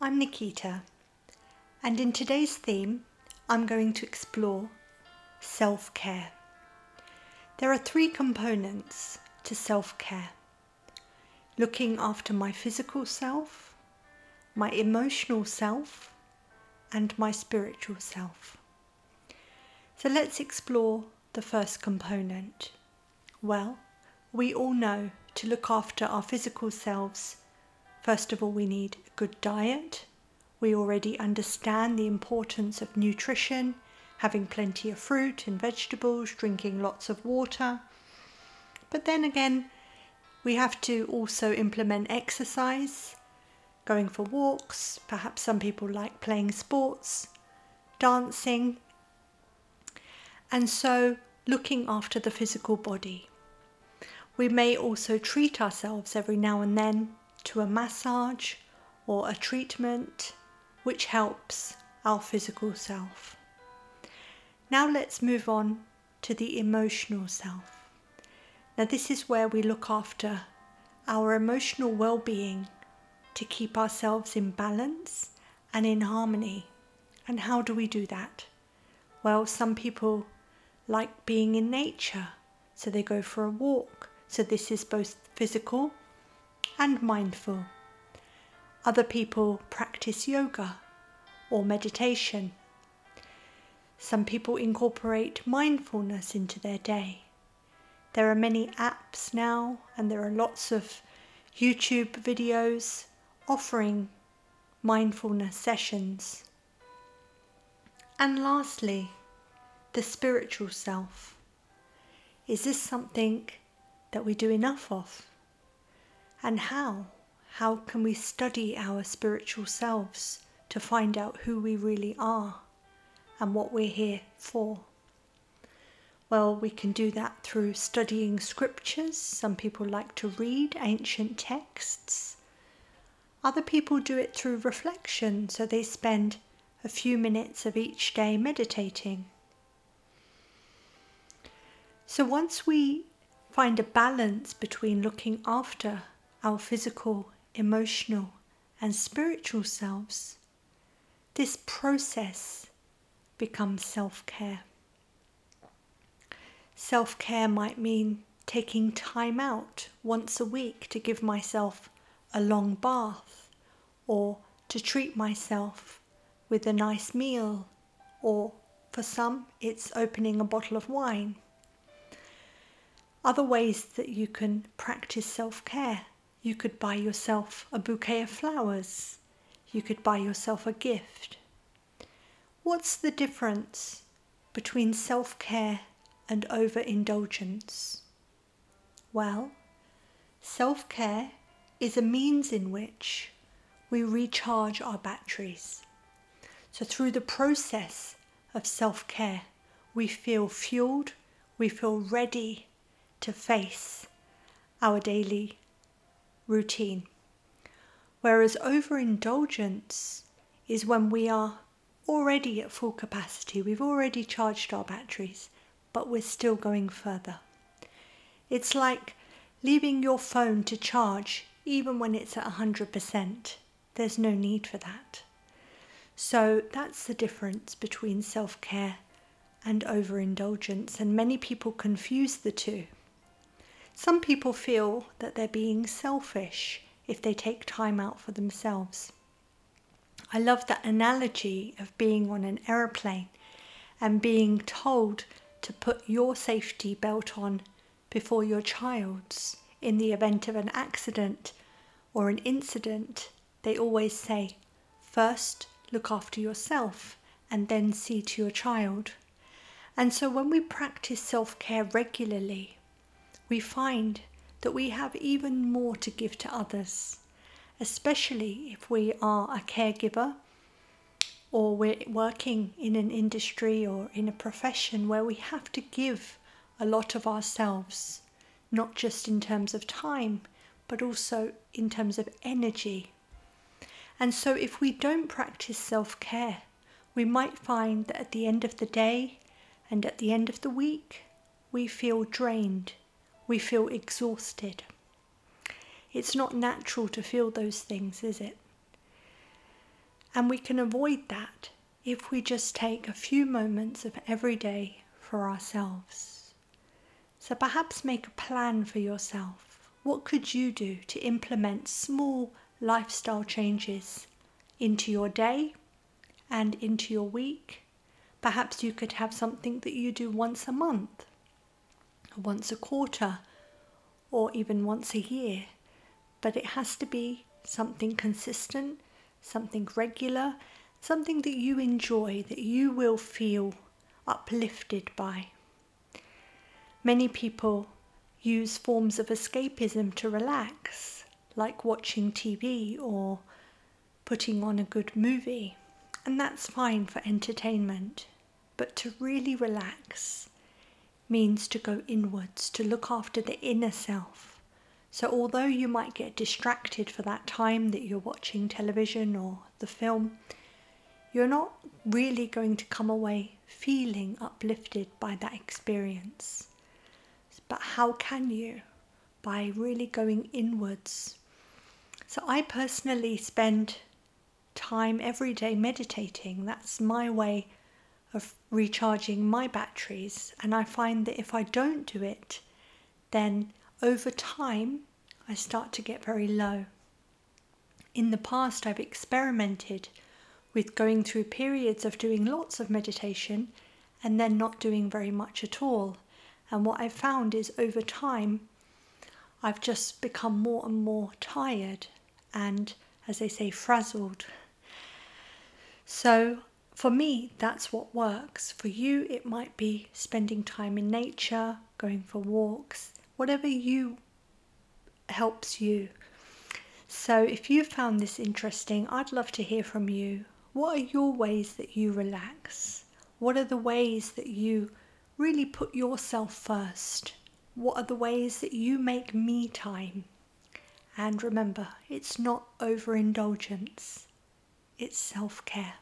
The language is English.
I'm Nikita, and in today's theme, I'm going to explore self care. There are three components to self care looking after my physical self, my emotional self, and my spiritual self. So let's explore the first component. Well, we all know to look after our physical selves, first of all, we need a good diet. We already understand the importance of nutrition, having plenty of fruit and vegetables, drinking lots of water. But then again, we have to also implement exercise, going for walks. Perhaps some people like playing sports, dancing. And so, looking after the physical body. We may also treat ourselves every now and then to a massage or a treatment which helps our physical self. Now let's move on to the emotional self. Now, this is where we look after our emotional well being to keep ourselves in balance and in harmony. And how do we do that? Well, some people like being in nature, so they go for a walk so this is both physical and mindful. Other people practice yoga or meditation. Some people incorporate mindfulness into their day. There are many apps now, and there are lots of YouTube videos offering mindfulness sessions. And lastly, the spiritual self. Is this something that we do enough of? And how? How can we study our spiritual selves to find out who we really are and what we're here for? Well, we can do that through studying scriptures. Some people like to read ancient texts. Other people do it through reflection, so they spend a few minutes of each day meditating. So once we find a balance between looking after our physical, emotional, and spiritual selves, this process becomes self care. Self care might mean taking time out once a week to give myself a long bath or to treat myself with a nice meal, or for some, it's opening a bottle of wine. Other ways that you can practice self care you could buy yourself a bouquet of flowers, you could buy yourself a gift. What's the difference between self care and overindulgence? Well, self care is a means in which we recharge our batteries. So, through the process of self care, we feel fueled, we feel ready to face our daily routine. Whereas overindulgence is when we are already at full capacity, we've already charged our batteries, but we're still going further. It's like leaving your phone to charge even when it's at 100%. There's no need for that. So that's the difference between self care and overindulgence, and many people confuse the two. Some people feel that they're being selfish if they take time out for themselves. I love that analogy of being on an aeroplane and being told to put your safety belt on before your child's. In the event of an accident or an incident, they always say, first look after yourself and then see to your child. And so when we practice self care regularly, we find that we have even more to give to others, especially if we are a caregiver or we're working in an industry or in a profession where we have to give a lot of ourselves, not just in terms of time, but also in terms of energy. And so, if we don't practice self care, we might find that at the end of the day and at the end of the week, we feel drained we feel exhausted. It's not natural to feel those things, is it? And we can avoid that if we just take a few moments of every day for ourselves. So perhaps make a plan for yourself. What could you do to implement small lifestyle changes into your day and into your week? Perhaps you could have something that you do once a month, once a quarter, or even once a year. But it has to be something consistent, something regular, something that you enjoy, that you will feel uplifted by. Many people use forms of escapism to relax, like watching TV or putting on a good movie, and that's fine for entertainment. But to really relax means to go inwards, to look after the inner self. So, although you might get distracted for that time that you're watching television or the film, you're not really going to come away feeling uplifted by that experience. But how can you? By really going inwards. So I personally spend time every day meditating. That's my way of recharging my batteries. And I find that if I don't do it, then over time I start to get very low. In the past, I've experimented with going through periods of doing lots of meditation and then not doing very much at all. And what I've found is over time, I've just become more and more tired and, as they say, frazzled. So, for me, that's what works. For you, it might be spending time in nature, going for walks, whatever you helps you. So, if you found this interesting, I'd love to hear from you. What are your ways that you relax? What are the ways that you really put yourself first? What are the ways that you make me time? And remember, it's not overindulgence, it's self care.